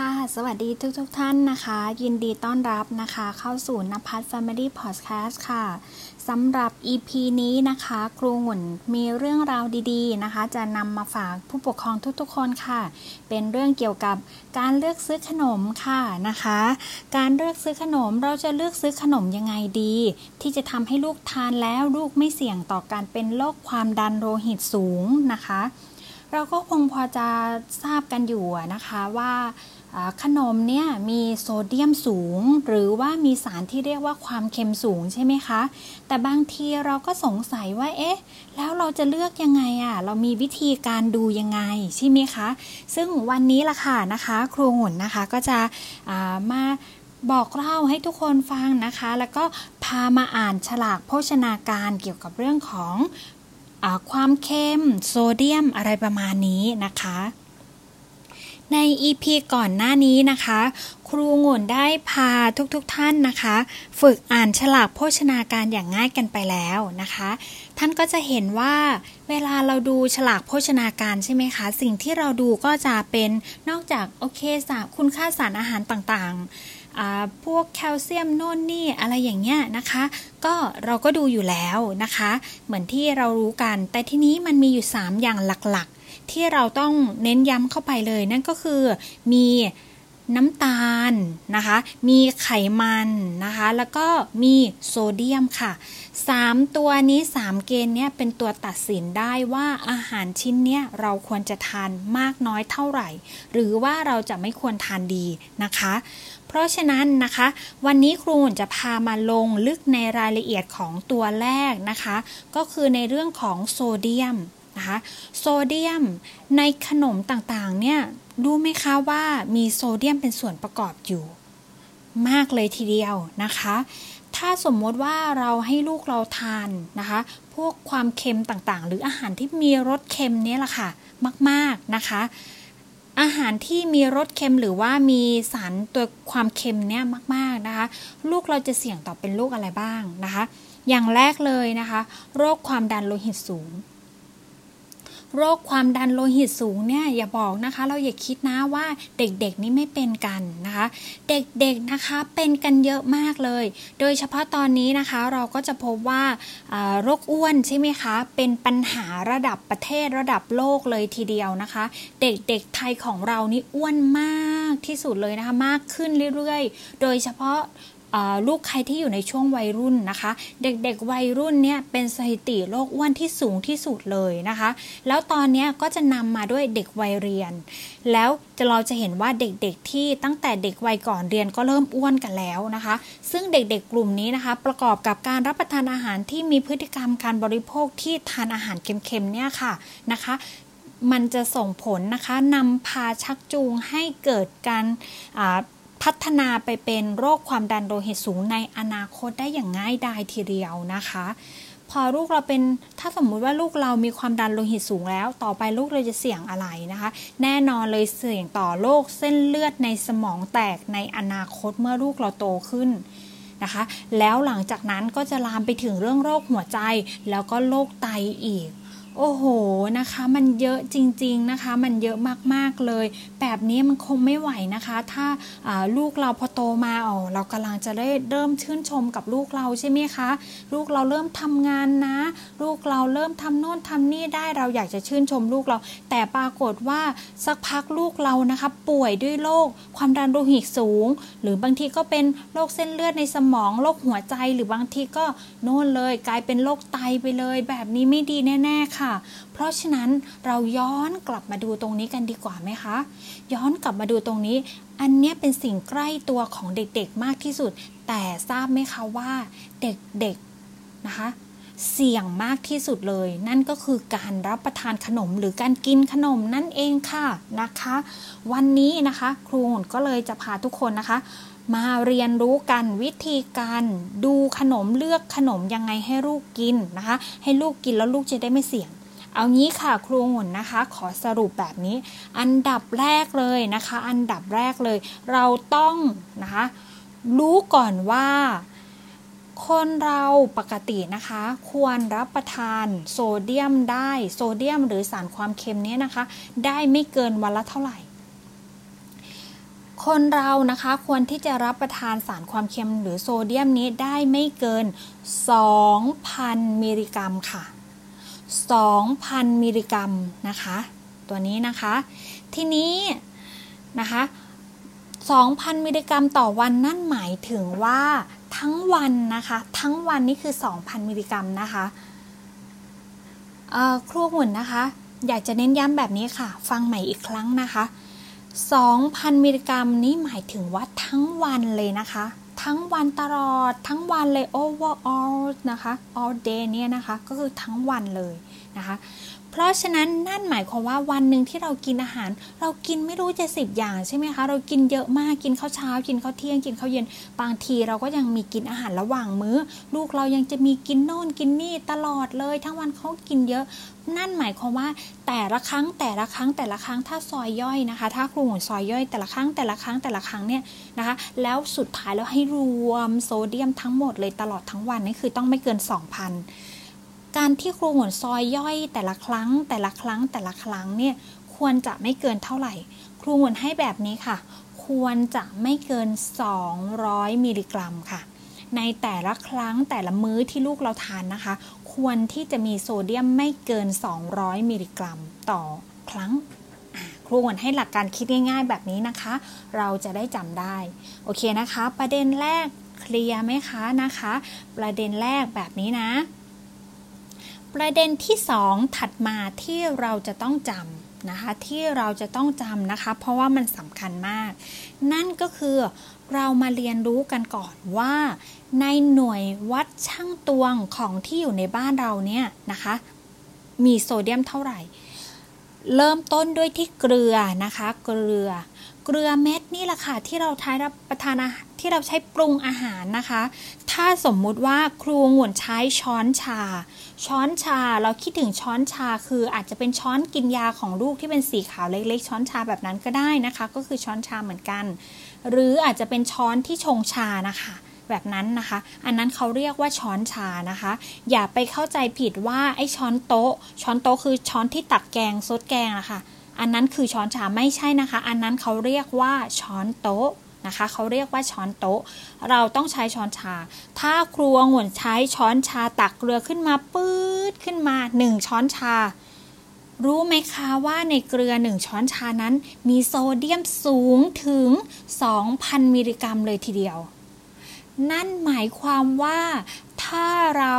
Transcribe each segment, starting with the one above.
ค่ะ สวัสดีทุกทุกท่านนะคะ ยินดีต้อนรับนะคะ เข้าสู่นภัส Family Podcast ค่ะสำหรับ EP นี้นะคะ ครูหมุนมีเรื่องราวดีๆนะคะ จะนำมาฝากผู้ปกครองทุกๆ คนค่ะ เป็นเรื่องเกี่ยวกับการเลือกซื้อขนมค่ะนะคะ การเลือกซื้อขนมเราจะเลือกซื้อขนมยังไงดี ที่จะทำให้ลูกทานแล้วลูกไม่เสี่ยงต่อการเป็นโรคความดันโลหิตสูงนะคะเราก็คงพอจะทราบกันอยู่นะคะว่า ขนมเนี่ยมีโซเดียมสูง หรือว่ามีสารที่เรียกว่าความเค็มสูงใช่ไหมคะ แต่บางทีเราก็สงสัยว่าเอ๊ะแล้วเราจะเลือกยังไงอะ่ะเรามีวิธีการดูยังไงใช่ไหมคะ ซึ่งวันนี้ล่ะค่ะนะคะ ครูหุ่นนะคะก็จะมาบอกเล่าให้ทุกคนฟังนะคะ แล้วก็พามาอ่านฉลากโภชนาการเกี่ยวกับเรื่องของความเค็มโซเดียมอะไรประมาณนี้นะคะ ใน EP ก่อนหน้านี้นะคะ ครูงุ่นได้พาทุกๆทท่านนะคะ ฝึกอ่านฉลากโภชนาการอย่างง่ายกันไปแล้วนะคะ ท่านก็จะเห็นว่าเวลาเราดูฉลากโภชนาการใช่ไหมคะ สิ่งที่เราดูก็จะเป็นนอกจากโอเคสารคุณค่าสารอาหารต่างๆ พวกแคลเซียมโน่นนี่อะไรอย่างเงี้ยนะคะ ก็เราก็ดูอยู่แล้วนะคะ เหมือนที่เรารู้กัน แต่ทีนี้มันมีอยู่ 3 อย่างหลักๆ ที่เราต้องเน้นย้ำเข้าไปเลย นั่นก็คือมีน้ำตาลนะคะ มีไขมันนะคะ แล้วก็มีโซเดียมค่ะ 3 ตัวนี้ 3 เกณฑ์เนี้ยเป็นตัวตัดสินได้ว่าอาหารชิ้นเนี้ยเราควรจะทานมากน้อยเท่าไหร่ หรือว่าเราจะไม่ควรทานดีนะคะ เพราะฉะนั้นนะคะ วันนี้ครูจะพามาลงลึกในรายละเอียดของตัวแรกนะคะ ก็คือในเรื่องของโซเดียม นะคะโซเดียมในขนมต่างๆเนี่ยรู้ไหมคะว่ามีโซเดียมเป็นส่วนประกอบอยู่ มากเลยทีเดียวนะคะ ถ้าสมมติว่าเราให้ลูกเราทานนะคะ พวกความเค็มต่างๆ หรืออาหารที่มีรสเค็มนี้แหละค่ะมากๆนะคะอาหารที่มีรสเค็มหรือว่ามีสารตัวความเค็มเนี้ยมาก ๆนะคะ ลูกเราจะเสี่ยงต่อเป็นโรคอะไรบ้างนะคะ อย่างแรกเลยนะคะ โรคความดันโลหิตสูง โรคความดันโลหิตสูงเนี่ยอย่าบอกนะคะ เราอย่าคิดนะว่าเด็กๆนี่ไม่เป็นกันนะคะ เด็กๆนะคะเป็นกันเยอะมากเลย โดยเฉพาะตอนนี้นะคะเราก็จะพบว่าโรคอ้วนใช่ไหมคะเป็นปัญหาระดับประเทศระดับโลกเลยทีเดียวนะคะ เด็กๆไทยของเรานี่อ้วนมากที่สุดเลยนะคะมากขึ้นเรื่อยๆ โดยเฉพาะ ลูกใครที่อยู่ในช่วงวัยรุ่นนะคะ เด็กๆวัยรุ่นเนี่ยเป็นสถิติโรคอ้วนที่สูงที่สุดเลยนะคะ แล้วตอนนี้ก็จะนำมาด้วยเด็กวัยเรียน แล้วเราจะเห็นว่าเด็กๆที่ตั้งแต่เด็กวัยก่อนเรียนก็เริ่มอ้วนกันแล้วนะคะ ซึ่งเด็กๆกลุ่มนี้นะคะ ประกอบกับการรับประทานอาหารที่มีพฤติกรรมการบริโภคที่ทานอาหารเค็มๆเนี่ยค่ะนะคะมันจะส่งผลนะคะนำพาชักจูงให้เกิดการ พัฒนาไปเป็นโรคความดันโลหิตสูงในอนาคตได้อย่างง่ายดายทีเดียวนะคะ พอลูกเราเป็นถ้าสมมุติว่าลูกเรามีความดันโลหิตสูงแล้ว ต่อไปลูกเราจะเสี่ยงอะไรนะคะ แน่นอนเลยเสี่ยงต่อโรคเส้นเลือดในสมองแตกในอนาคตเมื่อลูกเราโตขึ้นนะคะ แล้วหลังจากนั้นก็จะลามไปถึงเรื่องโรคหัวใจแล้วก็โรคไตอีก โอ้โหนะคะมันเยอะจริงๆนะคะ มันเยอะมากๆเลย แบบนี้มันคงไม่ไหวนะคะ ถ้าลูกเราพอโตมาอ๋อเรากำลังจะได้เริ่มชื่นชมกับลูกเราใช่ไหมคะ ลูกเราเริ่มทำงานนะ ลูกเราเริ่มทำโน่นทำนี่ได้เราอยากจะชื่นชมลูกเรา แต่ปรากฏว่าสักพักลูกเรานะคะ ป่วยด้วยโรคความดันโลหิตสูง หรือบางทีก็เป็นโรคเส้นเลือดในสมองโรคหัวใจหรือบางทีก็โน่นเลย กลายเป็นโรคไตไปเลย แบบนี้ไม่ดีแน่ๆค่ะเพราะฉะนั้นเราย้อนกลับมาดูตรงนี้กันดีกว่าไหมคะ ย้อนกลับมาดูตรงนี้ อันนี้เป็นสิ่งใกล้ตัวของเด็กๆมากที่สุด แต่ทราบไหมคะว่าเด็กๆนะคะเสี่ยงมากที่สุดเลย นั่นก็คือการรับประทานขนมหรือการกินขนมนั่นเองค่ะนะคะ วันนี้นะคะ ครูก็เลยจะพาทุกคนนะคะ มาเรียนรู้กันวิธีการดูขนมเลือกขนมยังไงให้ลูกกินนะคะ ให้ลูกกินแล้วลูกจะได้ไม่เสี่ยง เอางี้ค่ะครูหมุนนะคะ ขอสรุปแบบนี้ อันดับแรกเลยนะคะ อันดับแรกเลย เราต้องนะคะรู้ก่อนว่าคนเราปกตินะคะ ควรรับประทานโซเดียมได้โซเดียมหรือสารความเค็มนี้นะคะ ได้ไม่เกินวันละเท่าไหร่ คนเรานะคะควรที่จะรับประทานสารความเค็มหรือโซเดียมนี้ได้ไม่เกิน 2,000 มิลลิกรัมค่ะ 2,000 มิลลิกรัมนะคะ ตัวนี้นะคะ ทีนี้นะคะ 2,000 มิลลิกรัมต่อวันนั่นหมายถึงว่าทั้งวันนะคะ ทั้งวันนี่คือ 2,000 มิลลิกรัมนะคะครูหุ่นนะคะ อยากจะเน้นย้ำแบบนี้ค่ะ ฟังใหม่อีกครั้งนะคะ 2,000 มิลลิกรัมนี้หมายถึงว่าทั้งวันเลยนะคะ ทั้งวันตลอดทั้งวันเลย overall นะคะ all day เนี่ยนะคะ ก็คือทั้งวันเลยนะคะ เพราะฉะนั้นนั่นหมายความว่าวันหนึ่งที่เรากินอาหาร เรากินไม่รู้จะสิบอย่างใช่ไหมคะ เรากินเยอะมากกินข้าวเช้า กินข้าวเที่ยงกินข้าวเย็น บางทีเราก็ยังมีกินอาหารระหว่างมื้อ ลูกเรายังจะมีกินโน่นกินนี่ตลอดเลย ทั้งวันเขากินเยอะ นั่นหมายความว่าแต่ละครั้งแต่ละครั้งแต่ละครั้งถ้าซอยย่อยนะคะ ถ้าครูหมุนซอยย่อยแต่ละครั้งแต่ละครั้งแต่ละครั้งเนี่ยนะคะ แล้วสุดท้ายแล้วให้รวมโซเดียมทั้งหมดเลยตลอดทั้งวันนี่คือต้องไม่เกิน 2,000 การที่ครูหวนซอยย่อยแต่ละครั้ง แต่ละครั้งแต่ละครั้งเนี่ยควรจะไม่เกินเท่าไหร่ ครูหวนให้แบบนี้ค่ะ ควรจะไม่เกิน 200 มิลลิกรัมค่ะ ในแต่ละครั้งแต่ละมื้อที่ลูกเราทานนะคะ ควรที่จะมีโซเดียมไม่เกิน 200 มิลลิกรัม ต่อครั้งครูหวนให้หลักการคิดง่ายๆ แบบนี้นะคะ เราจะได้จำได้ โอเคนะคะ ประเด็นแรกเคลียร์ไหมคะนะคะ ประเด็นแรกแบบนี้นะ ประเด็นที่ 2 ถัดมาที่เราจะต้องจำนะคะ ที่เราจะต้องจำนะคะ เพราะว่ามันสำคัญมาก นั่นก็คือเรามาเรียนรู้กันก่อนว่า ในหน่วยวัดช่างตวงของที่อยู่ในบ้านเราเนี่ยนะคะ มีโซเดียมเท่าไหร่ เริ่มต้นด้วยที่เกลือนะคะ เกลือ เกลือเม็ดนี่แหละค่ะที่เราใช้รับประทานอาที่เราใช้ปรุงอาหารนะคะ ถ้าสมมุติว่าครูงวนใช้ช้อนชา ช้อนชาเราคิดถึงช้อนชาคืออาจจะเป็นช้อนกินยาของลูกที่เป็นสีขาวเล็ก ๆ ช้อนชาแบบนั้นก็ได้นะคะ ก็คือช้อนชาเหมือนกัน หรืออาจจะเป็นช้อนที่ชงชานะคะแบบนั้นนะคะ อันนั้นเขาเรียกว่าช้อนชานะคะ อย่าไปเข้าใจผิดว่าไอ้ช้อนโต๊ะ ช้อนโต๊ะคือช้อนที่ตักแกงซดแกงนะคะ อันนั้นคือช้อนชาไม่ใช่นะคะ อันนั้นเขาเรียกว่าช้อนโต๊ะ นะคะเขาเรียกว่าช้อนโต๊ะ เราต้องใช้ช้อนชา ถ้าครัวหวนใช้ช้อนชาตักเกลือขึ้นมาปื๊ดขึ้นมา 1 ช้อนชา รู้ไหมคะว่าในเกลือ 1 ช้อนชานั้น มีโซเดียมสูงถึง 2,000 มิลลิกรัมเลยทีเดียว นั่นหมายความว่าถ้าเรา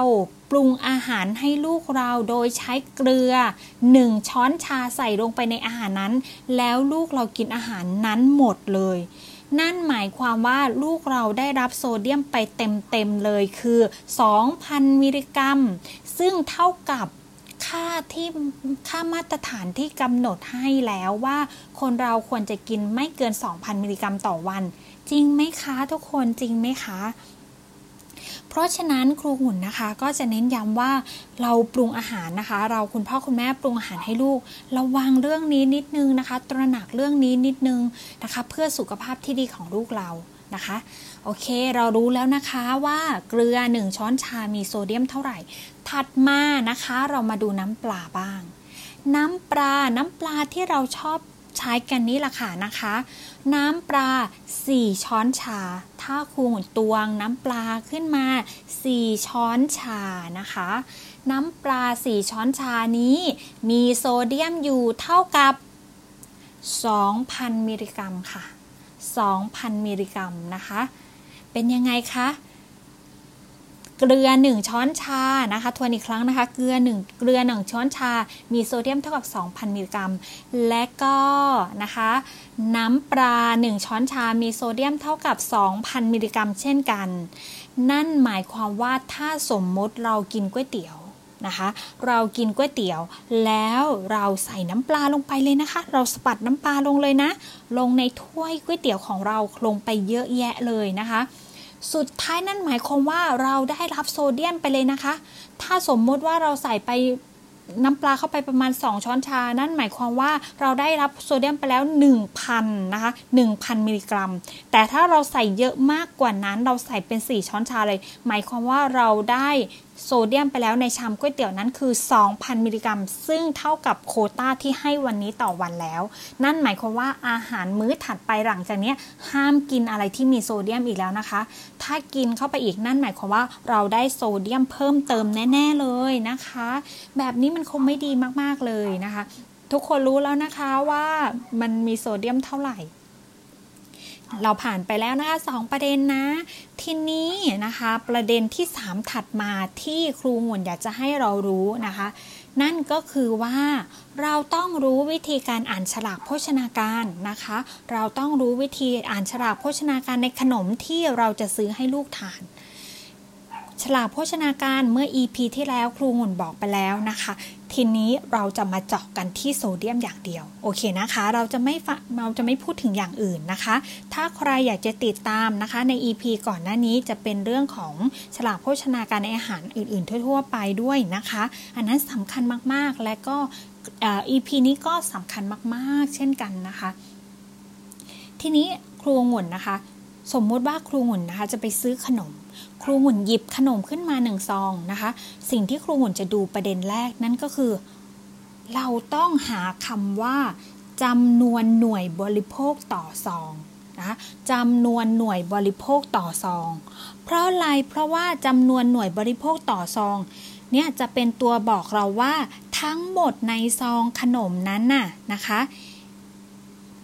ปรุงอาหารให้ลูกเราโดยใช้เกลือ 1 ช้อนชาใส่ลงไปในอาหารนั้น แล้วลูกเรากินอาหารนั้นหมดเลย นั่นหมายความว่าลูกเราได้รับโซเดียมไปเต็มๆเลยคือ 2,000 มิลลิกรัม ซึ่งเท่ากับค่าที่ค่ามาตรฐานที่กำหนดให้แล้วว่า คนเราควรจะกินไม่เกิน 2,000 มิลลิกรัมต่อวัน จริงไหมคะทุกคนจริงไหมคะ เพราะฉะนั้นครูหุ่นนะคะก็จะเน้นย้ำว่าเราปรุงอาหารนะคะ เราคุณพ่อคุณแม่ปรุงอาหารให้ลูกระวังเรื่องนี้นิดนึงนะคะ ตระหนักเรื่องนี้นิดนึงนะคะ เพื่อสุขภาพที่ดีของลูกเรานะคะโอเค เรารู้แล้วนะคะว่าเกลือ 1 ช้อนชา มีโซเดียมเท่าไหร่ ถัดมานะคะ เรามาดูน้ำปลาบ้าง น้ำปลา น้ำปลาที่เราชอบ ใช้กันนี้ล่ะค่ะนะคะ น้ำปลา 4 ช้อนชา ถ้าคูณตวงน้ำปลาขึ้นมา 4 ช้อนชานะคะ น้ำปลา 4 ช้อนชานี้ มีโซเดียมอยู่เท่ากับ 2,000 มิลลิกรัมค่ะ 2,000 มิลลิกรัมนะคะ เป็นยังไงคะ เกลือ 1 ช้อนชานะคะทวนอีกครั้งนะคะ เกลือ 1 เกลือ 1 ช้อนชา มีโซเดียมเท่ากับ 2,000 มิลลิกรัม และก็นะคะ น้ำปลา 1 ช้อนชา มีโซเดียมเท่ากับ 2,000 มิลลิกรัม เช่นกัน นั่นหมายความว่าถ้าสมมติเรากินก๋วยเตี๋ยวนะคะ เรากินก๋วยเตี๋ยว แล้วเราใส่น้ำปลาลงไปเลยนะคะ เราสปัดน้ำปลาลงเลยนะ ลงในถ้วยก๋วยเตี๋ยวของเราลงไปเยอะแยะเลยนะคะ สุดท้ายนั่นหมายความว่าเราได้รับโซเดียมไปเลยนะคะ ถ้าสมมติว่าเราใส่ไปน้ำปลาเข้าไปประมาณ 2 ช้อนชา นั่นหมายความว่าเราได้รับโซเดียมไปแล้ว 1,000นะคะ1,000 มิลลิกรัม แต่ถ้าเราใส่เยอะมากกว่านั้น เราใส่เป็น 4 ช้อนชาเลย หมายความว่าเราได้ โซเดียมไปแล้วในชามก๋วยเตี๋ยวนั้นคือ 2,000 มิลลิกรัม ซึ่งเท่ากับโคต้าที่ให้วันนี้ต่อวันแล้ว นั่นหมายความว่าอาหารมื้อถัดไปหลังจากนี้ห้ามกินอะไรที่มีโซเดียมอีกแล้วนะคะ ถ้ากินเข้าไปอีกนั่นหมายความว่าเราได้โซเดียมเพิ่มเติมแน่ ๆเลยนะคะ แบบนี้มันคงไม่ดีมากๆเลยนะคะ ทุกคนรู้แล้วนะคะว่ามันมีโซเดียมเท่าไหร่ เราผ่านไปแล้วนะคะสองประเด็นนะ ทีนี้นะคะ ประเด็นที่ 3 ถัดมาที่ครูหมุนอยากจะให้เรารู้นะคะ นั่นก็คือว่าเราต้องรู้วิธีการอ่านฉลากโภชนาการนะคะ เราต้องรู้วิธีอ่านฉลากโภชนาการในขนมที่เราจะซื้อให้ลูกทาน ฉลากโภชนาการเมื่อ EP ที่แล้วครูหุ่นบอกไปแล้วนะคะ ทีนี้เราจะมาเจาะกันที่โซเดียมอย่างเดียว โอเคนะคะ เราจะไม่เราจะไม่พูดถึงอย่างอื่นนะคะ ถ้าใครอยากจะติดตามนะคะใน EP ก่อนหน้านี้จะเป็นเรื่องของฉลากโภชนาการในอาหารอื่น ๆ ทั่ว ๆ ไปด้วยนะคะ อันนั้นสำคัญมากๆและก็ EP นี้ก็สำคัญมากๆ เช่นกันนะคะ ทีนี้ครูงุ่นนะคะ สมมติว่าครูงุ่นนะคะจะไปซื้อขนม ครูหมุนหยิบขนมขึ้นมาหนึ่งซองนะคะ สิ่งที่ครูหมุนจะดูประเด็นแรกนั่นก็คือ เราต้องหาคำว่าจำนวนหน่วยบริโภคต่อซองนะจำนวนหน่วยบริโภคต่อซอง เพราะอะไรเพราะว่าจำนวนหน่วยบริโภคต่อซองเนี่ยจะเป็นตัวบอกเราว่าทั้งหมดในซองขนมนั้นน่ะนะคะ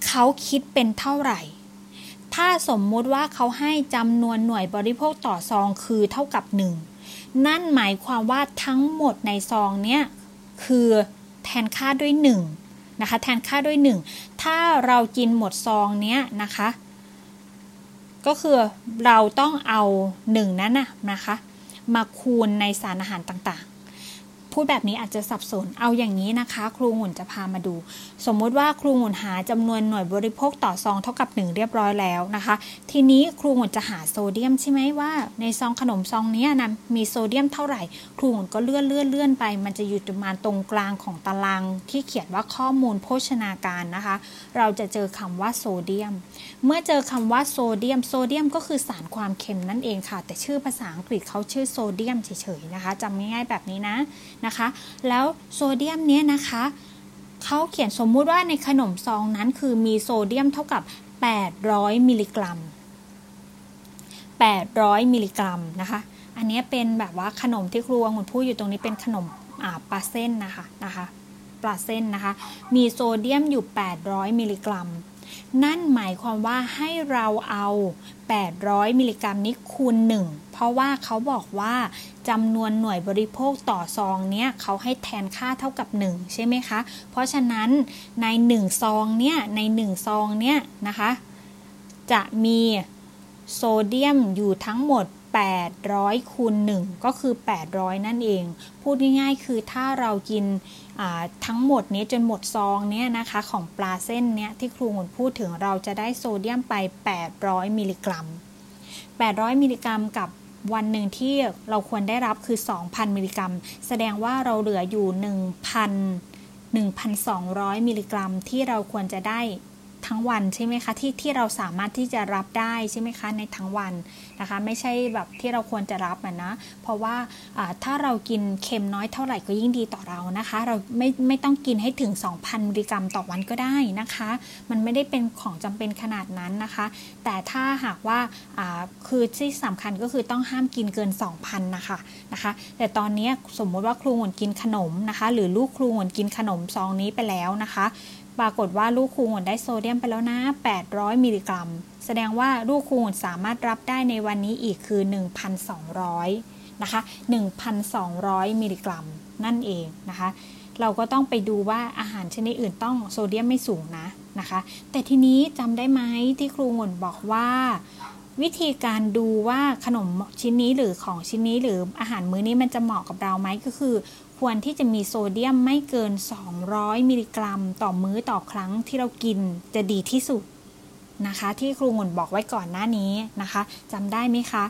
เขาคิดเป็นเท่าไหร่ ถ้าสมมุติว่าเขาให้จำนวนหน่วยบริโภคต่อซองคือเท่ากับ 1 นั่นหมายความว่าทั้งหมดในซองเนี้ยคือแทนค่าด้วย1นะคะแทนค่าด้วย 1 ถ้าเรากินหมดซองเนี้ยนะคะ ก็คือเราต้องเอา 1 นั้นนะนะคะ มาคูณในสารอาหารต่าง พูดแบบนี้อาจจะสับสน เอาอย่างนี้นะคะ ครูหมุนจะพามาดู สมมุติว่าครูหมุนหาจำนวนหน่วยบริโภคต่อซองเท่ากับ 1 เรียบร้อยแล้วนะคะ ทีนี้ครูหมุนจะหาโซเดียมใช่ไหมว่า ในซองขนมซองนี้นะมีโซเดียมเท่าไหร่ ครูหมุนก็เลื่อนเลื่อนเลื่อนไป มันจะอยู่ประมาณตรงกลางของตารางที่เขียนว่าข้อมูลโภชนาการนะคะ เราจะเจอคำว่าโซเดียม เมื่อเจอคำว่าโซเดียม โซเดียมก็คือสารความเค็มนั่นเองค่ะ แต่ชื่อภาษาอังกฤษเขาชื่อโซเดียมเฉยๆนะคะจำง่ายๆแบบนี้นะนะคะ แล้วโซเดียมเนี้ยนะคะเขาเขียนสมมุติว่าในขนมซองนั้นคือมีโซเดียมเท่ากับ 800 มิลลิกรัม 800 มิลลิกรัมนะคะ อันนี้เป็นแบบว่าขนมที่ครูองุ่นพูดอยู่ตรงนี้เป็นขนมปลาเส้นนะคะนะคะปลาเส้นนะคะ มีโซเดียมอยู่ 800 มิลลิกรัม นั่นหมายความว่าให้เราเอา 800 มิลลิกรัมนี้คูณ 1 เพราะว่าเขาบอกว่าจำนวนหน่วยบริโภคต่อซองเนี้ยเขาให้แทนค่าเท่ากับ 1 ใช่ไหมคะ เพราะฉะนั้นใน 1 ซองเนี้ยใน 1 ซองเนี้ยนะคะ จะมีโซเดียมอยู่ทั้งหมด 800คูณ1ก็คือ 800 นั่นเอง พูดง่ายๆ คือถ้าเรากิน ทั้งหมดนี้จนหมดซองเนี้ยนะคะของปลาเส้นเนี้ยที่ครูหมุนพูดถึงเราจะได้โซเดียมไป 800 มิลลิกรัม 800 มิลลิกรัมกับวันหนึ่งที่เราควรได้รับคือ 2,000 มิลลิกรัม แสดงว่าเราเหลืออยู่ 1,000 1,200 มิลลิกรัม ที่เราควรจะได้ ทั้งวันใช่ไหมคะที่ที่เราสามารถที่จะรับได้ใช่ไหมคะในทั้งวันนะคะไม่ใช่แบบที่เราควรจะรับนะ เพราะว่าถ้าเรากินเค็มน้อยเท่าไหร่ก็ยิ่งดีต่อเรานะคะ เราไม่ไม่ต้องกินให้ถึง 2,000มิลลิกรัมต่อวันก็ได้นะคะ มันไม่ได้เป็นของจำเป็นขนาดนั้นนะคะ แต่ถ้าหากว่าคือที่สำคัญก็คือต้องห้ามกินเกิน 2,000นะคะนะคะ แต่ตอนนี้สมมติว่าครูหวนกินขนมนะคะ หรือลูกครูหวนกินขนมซองนี้ไปแล้วนะคะ ปรากฏว่าลูกคูณได้โซเดียมไปแล้วนะ 800 มิลลิกรัม แสดงว่าลูกคูณสามารถรับได้ในวันนี้อีกคือ 1,200 นะคะ 1,200 มิลลิกรัม นั่นเองนะคะ เราก็ต้องไปดูว่าอาหารชนิดอื่นต้องโซเดียมไม่สูงนะนะคะ แต่ทีนี้จำได้ไหมที่ครูงุ่นบอกว่าวิธีการดูว่าขนมชิ้นนี้หรือของชิ้นนี้หรืออาหารมื้อนี้มันจะเหมาะกับเราไหมก็คือ ควรที่จะมีโซเดียมไม่เกิน 200 มิลลิกรัม ต่อมื้อต่อครั้งที่เรากินจะดีที่สุดนะคะ ที่ครูงุ่นบอกไว้ก่อนหน้านี้นะคะจำได้ไหมคะ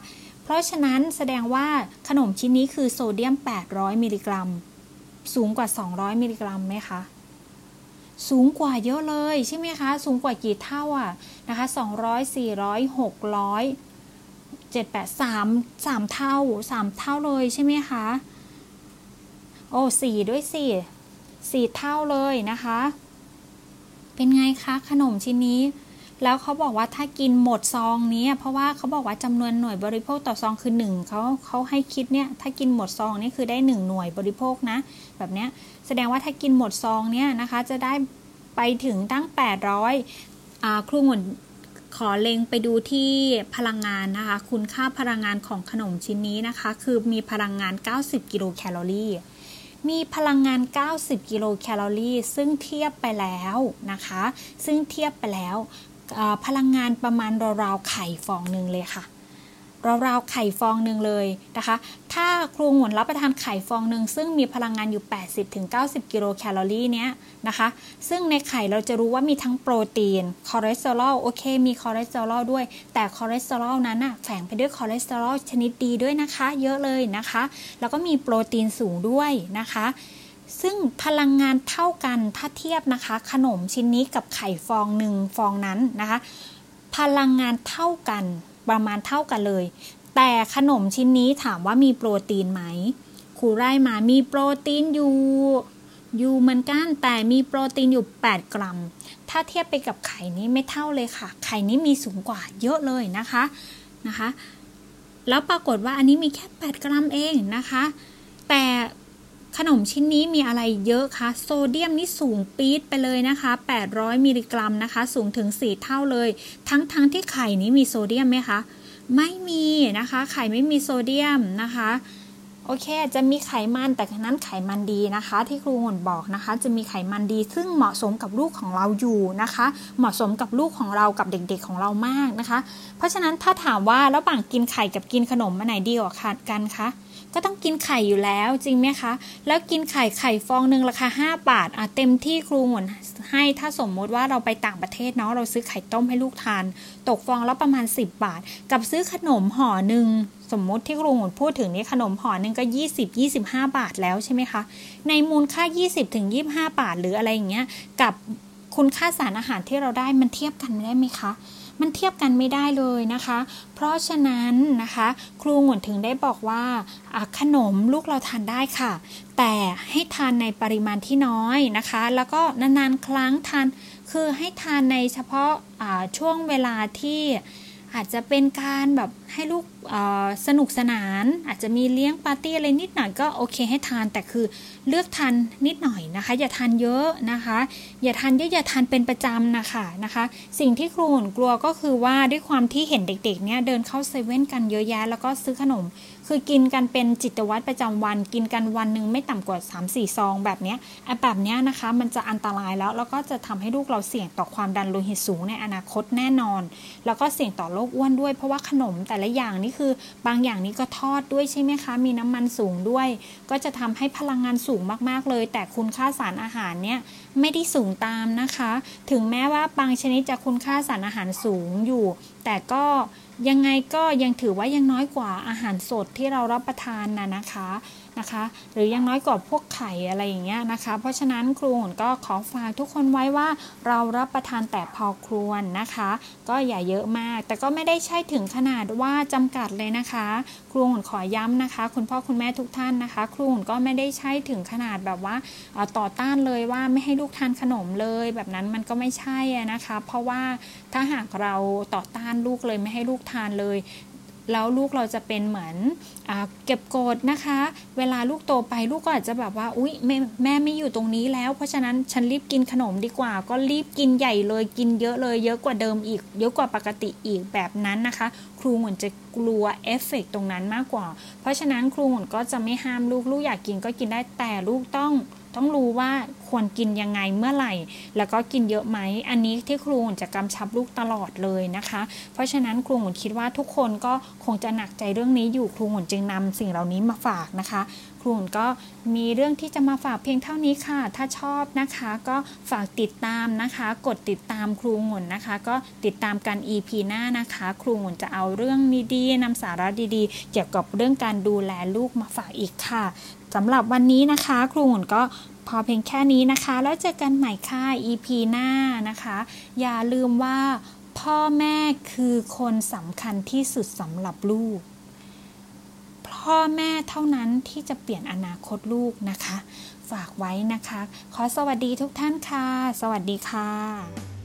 เพราะฉะนั้นแสดงว่าขนมชิ้นนี้คือโซเดียม 800 มิลลิกรัม สูงกว่า 200 มิลลิกรัมไหมคะสูงกว่าเยอะเลยใช่ไหมคะ สูงกว่ากี่เท่าอะนะคะ200 400 600เจ็ดแปดสามสามเท่าสามเท่าเลยใช่ไหมคะ โอ้สี่ด้วยสี่สี่เท่าเลยนะคะ เป็นไงคะขนมชิ้นนี้ แล้วเขาบอกว่าถ้ากินหมดซองนี้เพราะว่าเขาบอกว่าจำนวนหน่วยบริโภคต่อซองคือหนึ่งเขาเขาให้คิดเนี่ยถ้ากินหมดซองนี่คือได้หนึ่งหน่วยบริโภคนะ แบบเนี้ยแสดงว่าถ้ากินหมดซองเนี่ยนะคะจะได้ไปถึงตั้ง 800อ่าครูหมุนขอเล็งไปดูที่พลังงานนะคะ คุณค่าพลังงานของขนมชิ้นนี้นะคะ คือมีพลังงาน 90 กิโลแคลอรี่ มีพลังงาน 90 กิโลแคลอรี่ ซึ่งเทียบไปแล้วนะคะ ซึ่งเทียบไปแล้วพลังงานประมาณราวๆไข่ฟองหนึ่งเลยค่ะ ราวๆไข่ฟองหนึ่งเลยนะคะ ถ้าครูหมุนรับประทานไข่ฟองหนึ่งซึ่งมีพลังงานอยู่ 80-90 กิโลแคลอรี่เนี้ยนะคะ ซึ่งในไข่เราจะรู้ว่ามีทั้งโปรตีนคอเลสเตอรอลโอเค มีคอเลสเตอรอลด้วย แต่คอเลสเตอรอลนั้นอะแฝงไปด้วยคอเลสเตอรอลชนิดดีด้วยนะคะ เยอะเลยนะคะ แล้วก็มีโปรตีนสูงด้วยนะคะซึ่งพลังงานเท่ากันถ้าเทียบนะคะ ขนมชิ้นนี้กับไข่ฟองหนึ่งฟองนั้นนะคะ พลังงานเท่ากัน ประมาณเท่ากันเลย แต่ขนมชิ้นนี้ถามว่ามีโปรตีนไหมครูไร่มามีโปรตีนอยู่อยู่เหมือนกันแต่มีโปรตีนอยู่ 8 กรัม ถ้าเทียบไปกับไข่นี้ไม่เท่าเลยค่ะ ไข่นี้มีสูงกว่าเยอะเลยนะคะนะคะ แล้วปรากฏว่าอันนี้มีแค่ 8 กรัมเองนะคะ แต่ ขนมชิ้นนี้มีอะไรเยอะคะ โซเดียมนี่สูงปี๊ดไปเลยนะคะ 800 มิลลิกรัมนะคะ สูงถึง 4 เท่าเลย ทั้งๆทที่ไข่นี้มีโซเดียมไหมคะ ไม่มีนะคะ ไข่ไม่มีโซเดียมนะคะโอเค จะมีไขมันแต่นั้นไขมันดีนะคะ ที่ครูหนบอกนะคะ จะมีไขมันดี ซึ่งเหมาะสมกับลูกของเราอยู่นะคะ เหมาะสมกับลูกของเรากับเด็กๆของเรามากนะคะ เพราะฉะนั้นถ้าถามว่าระหว่างกินไข่กับกินขนมอันไหนดีกว่ากันคะ ก็ต้องกินไข่อยู่แล้วจริงไหมคะ แล้วกินไข่ไข่ฟองหนึ่งราคา 5 บาทอะเต็มที่ครูหมุนให้ถ้าสมมติว่าเราไปต่างประเทศเนาะเราซื้อไข่ต้มให้ลูกทาน ตกฟองแล้วประมาณ 10 บาท กับซื้อขนมห่อหนึ่งสมมติที่ครูหมุนพูดถึงนี่ขนมห่อหนึ่งก็ 20-25 บาทแล้วใช่ไหมคะ ในมูลค่า 20-25 บาทหรืออะไรอย่างเงี้ยกับคุณค่าสารอาหารที่เราได้มันเทียบกันได้ไหมคะ มันเทียบกันไม่ได้เลยนะคะ เพราะฉะนั้นนะคะ ครูหมุนถึงได้บอกว่าขนมลูกเราทานได้ค่ะ แต่ให้ทานในปริมาณที่น้อยนะคะ แล้วก็นานๆครั้งทานคือให้ทานในเฉพาะช่วงเวลาที่ อาจจะเป็นการแบบให้ลูกสนุกสนาน อาจจะมีเลี้ยงปาร์ตี้อะไรนิดหน่อยก็โอเคให้ทาน แต่คือเลือกทานนิดหน่อยนะคะ อย่าทานเยอะนะคะ อย่าทานเยอะอย่าทานเป็นประจำนะคะนะคะ สิ่งที่ครูหนกลัวก็คือว่าด้วยความที่เห็นเด็กๆเนี่ยเดินเข้าเซเว่นกันเยอะแยะแล้วก็ซื้อขนม คือกินกันเป็นจิตวัตรประจำวัน กินกันวันหนึ่งไม่ต่ำกว่า 3-4 ซอง แบบนี้ไอ้แบบนี้นะคะ มันจะอันตรายแล้ว แล้วก็จะทำให้ลูกเราเสี่ยงต่อความดันโลหิตสูงในอนาคตแน่นอน แล้วก็เสี่ยงต่อโรคอ้วนด้วย เพราะว่าขนมแต่ละอย่างนี่คือบางอย่างนี้ก็ทอดด้วยใช่ไหมคะ มีน้ำมันสูงด้วย ก็จะทำให้พลังงานสูงมากๆเลย แต่คุณค่าสารอาหารเนี่ยไม่ได้สูงตามนะคะ ถึงแม้ว่าบางชนิดจะคุณค่าสารอาหารสูงอยู่ แต่ก็ ยังไงก็ยังถือว่ายังน้อยกว่าอาหารสดที่เรารับประทานนะนะคะ นะคะ หรือยังน้อยกว่าพวกไข่อะไรอย่างเงี้ยนะคะ เพราะฉะนั้นครูหนก็ขอฝากทุกคนไว้ว่าเรารับประทานแต่พอครวรนะคะ ก็อย่าเยอะมาก แต่ก็ไม่ได้ใช่ถึงขนาดว่าจำกัดเลยนะคะ ครูหนขอย้ำนะคะ คุณพ่อคุณแม่ทุกท่านนะคะ ครูหนก็ไม่ได้ใช่ถึงขนาดแบบว่าต่อต้านเลยว่าไม่ให้ลูกทานขนมเลย แบบนั้นมันก็ไม่ใช่นะคะ เพราะว่าถ้าหากเราต่อต้านลูกเลยไม่ให้ลูกทานเลย แล้วลูกเราจะเป็นเหมือนอเก็บกดนะคะ เวลาลูกโตไปลูกก็อาจจะแบบว่าอุ๊ยแม่แม่ไม่อยู่ตรงนี้แล้ว เพราะฉะนั้นฉันรีบกินขนมดีกว่า ก็รีบกินใหญ่เลยกินเยอะเลย เยอะกว่าเดิมอีก เยอะกว่าปกติอีกแบบนั้นนะคะ ครูเหมือนจะกลัวเอฟเฟกตรงนั้นมากกว่า เพราะฉะนั้นครูเหมือนก็จะไม่ห้ามลูกลูกอยากกินก็กินได้แต่ลูกต้อง ต้องรู้ว่าควรกินยังไงเมื่อไหร่ แล้วก็กินเยอะไหม อันนี้ที่ครูจะกำชับลูกตลอดเลยนะคะ เพราะฉะนั้นครูหุ่นคิดว่าทุกคนก็คงจะหนักใจเรื่องนี้อยู่ครูหุ่นจึงนำสิ่งเหล่านี้มาฝากนะคะ ครูหุ่นก็มีเรื่องที่จะมาฝากเพียงเท่านี้ค่ะ ถ้าชอบนะคะ ก็ฝากติดตามนะคะ กดติดตามครูหุ่นนะคะ ก็ติดตามกัน EP หน้านะคะ ครูหุ่นจะเอาเรื่องดีๆนำสาระดีๆ เกี่ยวกับเรื่องการดูแลลูกมาฝากอีกค่ะ สำหรับวันนี้นะคะ ครูหุนก็พอเพียงแค่นี้นะคะ แล้วเจอกันใหม่ค่ะ EP หน้านะคะ อย่าลืมว่าพ่อแม่คือคนสำคัญที่สุดสำหรับลูก พ่อแม่เท่านั้นที่จะเปลี่ยนอนาคตลูกนะคะ ฝากไว้นะคะ ขอสวัสดีทุกท่านค่ะ สวัสดีค่ะ